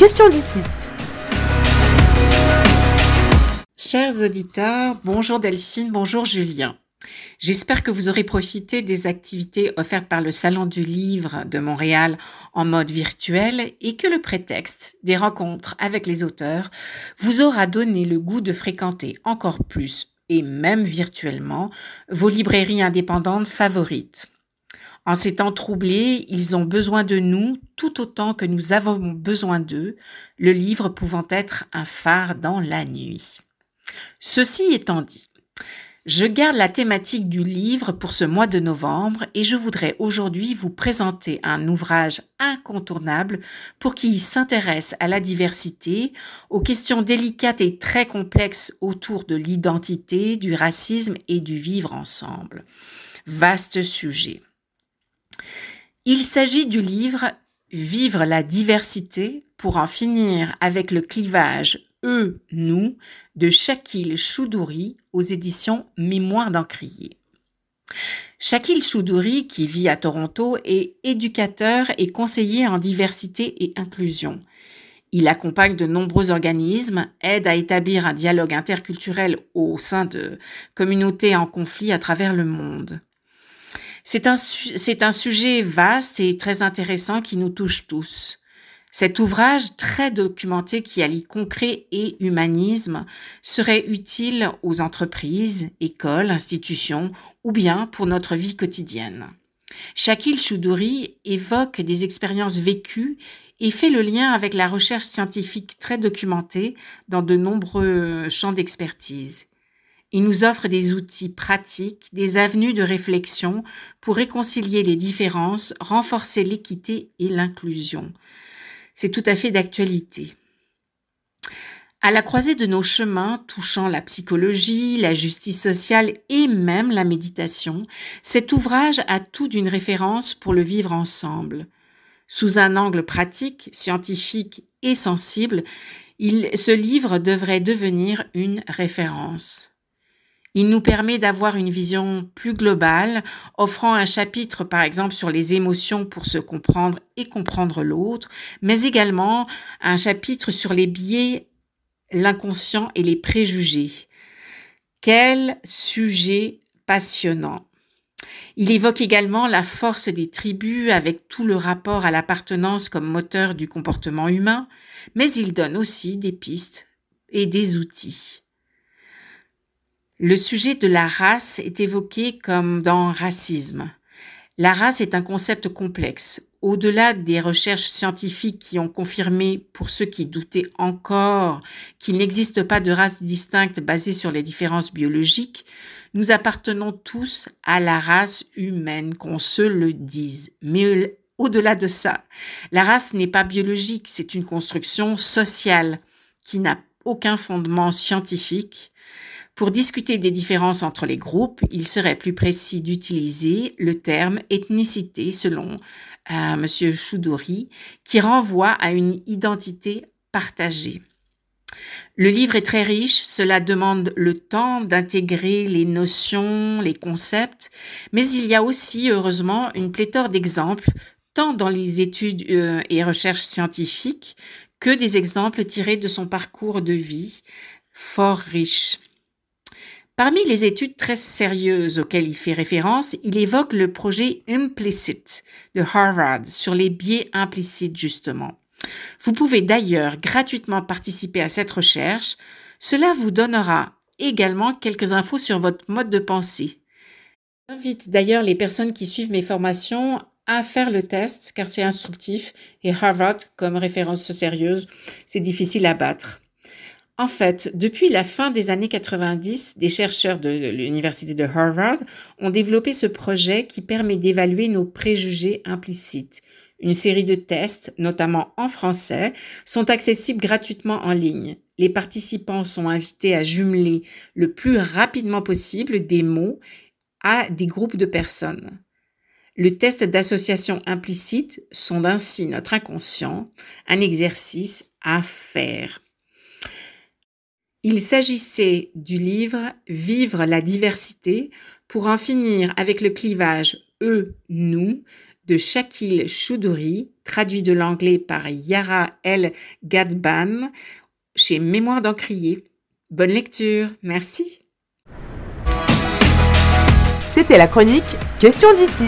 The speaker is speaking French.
question licite. Chers auditeurs, bonjour Delphine, bonjour Julien. J'espère que vous aurez profité des activités offertes par le Salon du Livre de Montréal en mode virtuel et que le prétexte des rencontres avec les auteurs vous aura donné le goût de fréquenter encore plus et même virtuellement vos librairies indépendantes favorites. En ces temps troublés, ils ont besoin de nous tout autant que nous avons besoin d'eux, le livre pouvant être un phare dans la nuit. Ceci étant dit, je garde la thématique du livre pour ce mois de novembre et je voudrais aujourd'hui vous présenter un ouvrage incontournable pour qui s'intéresse à la diversité, aux questions délicates et très complexes autour de l'identité, du racisme et du vivre ensemble. Vaste sujet. Il s'agit du livre Vivre la diversité pour en finir avec le clivage eux, nous de Shakil Choudouri aux éditions Mémoire d'Encrier. Shakil Choudouri, qui vit à Toronto, est éducateur et conseiller en diversité et inclusion. Il accompagne de nombreux organismes, aide à établir un dialogue interculturel au sein de communautés en conflit à travers le monde. C'est un, sujet vaste et très intéressant qui nous touche tous. Cet ouvrage très documenté qui allie concret et humanisme serait utile aux entreprises, écoles, institutions ou bien pour notre vie quotidienne. Shakil Choudouri évoque des expériences vécues et fait le lien avec la recherche scientifique très documentée dans de nombreux champs d'expertise. Il nous offre des outils pratiques, des avenues de réflexion pour réconcilier les différences, renforcer l'équité et l'inclusion c'est tout à fait d'actualité. À la croisée de nos chemins touchant la psychologie, la justice sociale et même la méditation, cet ouvrage a tout d'une référence pour le vivre ensemble. Sous un angle pratique, scientifique et sensible, ce livre devrait devenir une référence. Il nous permet d'avoir une vision plus globale, offrant un chapitre par exemple sur les émotions pour se comprendre et comprendre l'autre, mais également un chapitre sur les biais, l'inconscient et les préjugés. Quel sujet passionnant. Il évoque également la force des tribus avec tout le rapport à l'appartenance comme moteur du comportement humain, mais il donne aussi des pistes et des outils. Le sujet de la race est évoqué comme dans racisme. La race est un concept complexe. Au-delà des recherches scientifiques qui ont confirmé, pour ceux qui doutaient encore, qu'il n'existe pas de race distincte basée sur les différences biologiques, nous appartenons tous à la race humaine, qu'on se le dise. Mais au-delà de ça, la race n'est pas biologique, c'est une construction sociale qui n'a aucun fondement scientifique pour discuter des différences entre les groupes, il serait plus précis d'utiliser le terme ethnicité selon euh, M. Choudouri, qui renvoie à une identité partagée. Le livre est très riche, cela demande le temps d'intégrer les notions, les concepts, mais il y a aussi, heureusement, une pléthore d'exemples, tant dans les études euh, et recherches scientifiques que des exemples tirés de son parcours de vie, fort riche. Parmi les études très sérieuses auxquelles il fait référence, il évoque le projet Implicit de Harvard sur les biais implicites justement. Vous pouvez d'ailleurs gratuitement participer à cette recherche. Cela vous donnera également quelques infos sur votre mode de pensée. J'invite d'ailleurs les personnes qui suivent mes formations à faire le test car c'est instructif et Harvard comme référence sérieuse, c'est difficile à battre. En fait, depuis la fin des années 90, des chercheurs de l'Université de Harvard ont développé ce projet qui permet d'évaluer nos préjugés implicites. Une série de tests, notamment en français, sont accessibles gratuitement en ligne. Les participants sont invités à jumeler le plus rapidement possible des mots à des groupes de personnes. Le test d'association implicite sonde ainsi notre inconscient, un exercice à faire. Il s'agissait du livre Vivre la diversité pour en finir avec le clivage eux-nous de Shakil Choudouri, traduit de l'anglais par Yara El Gadban chez Mémoire d'Encrier. Bonne lecture, merci. C'était la chronique Question d'ici.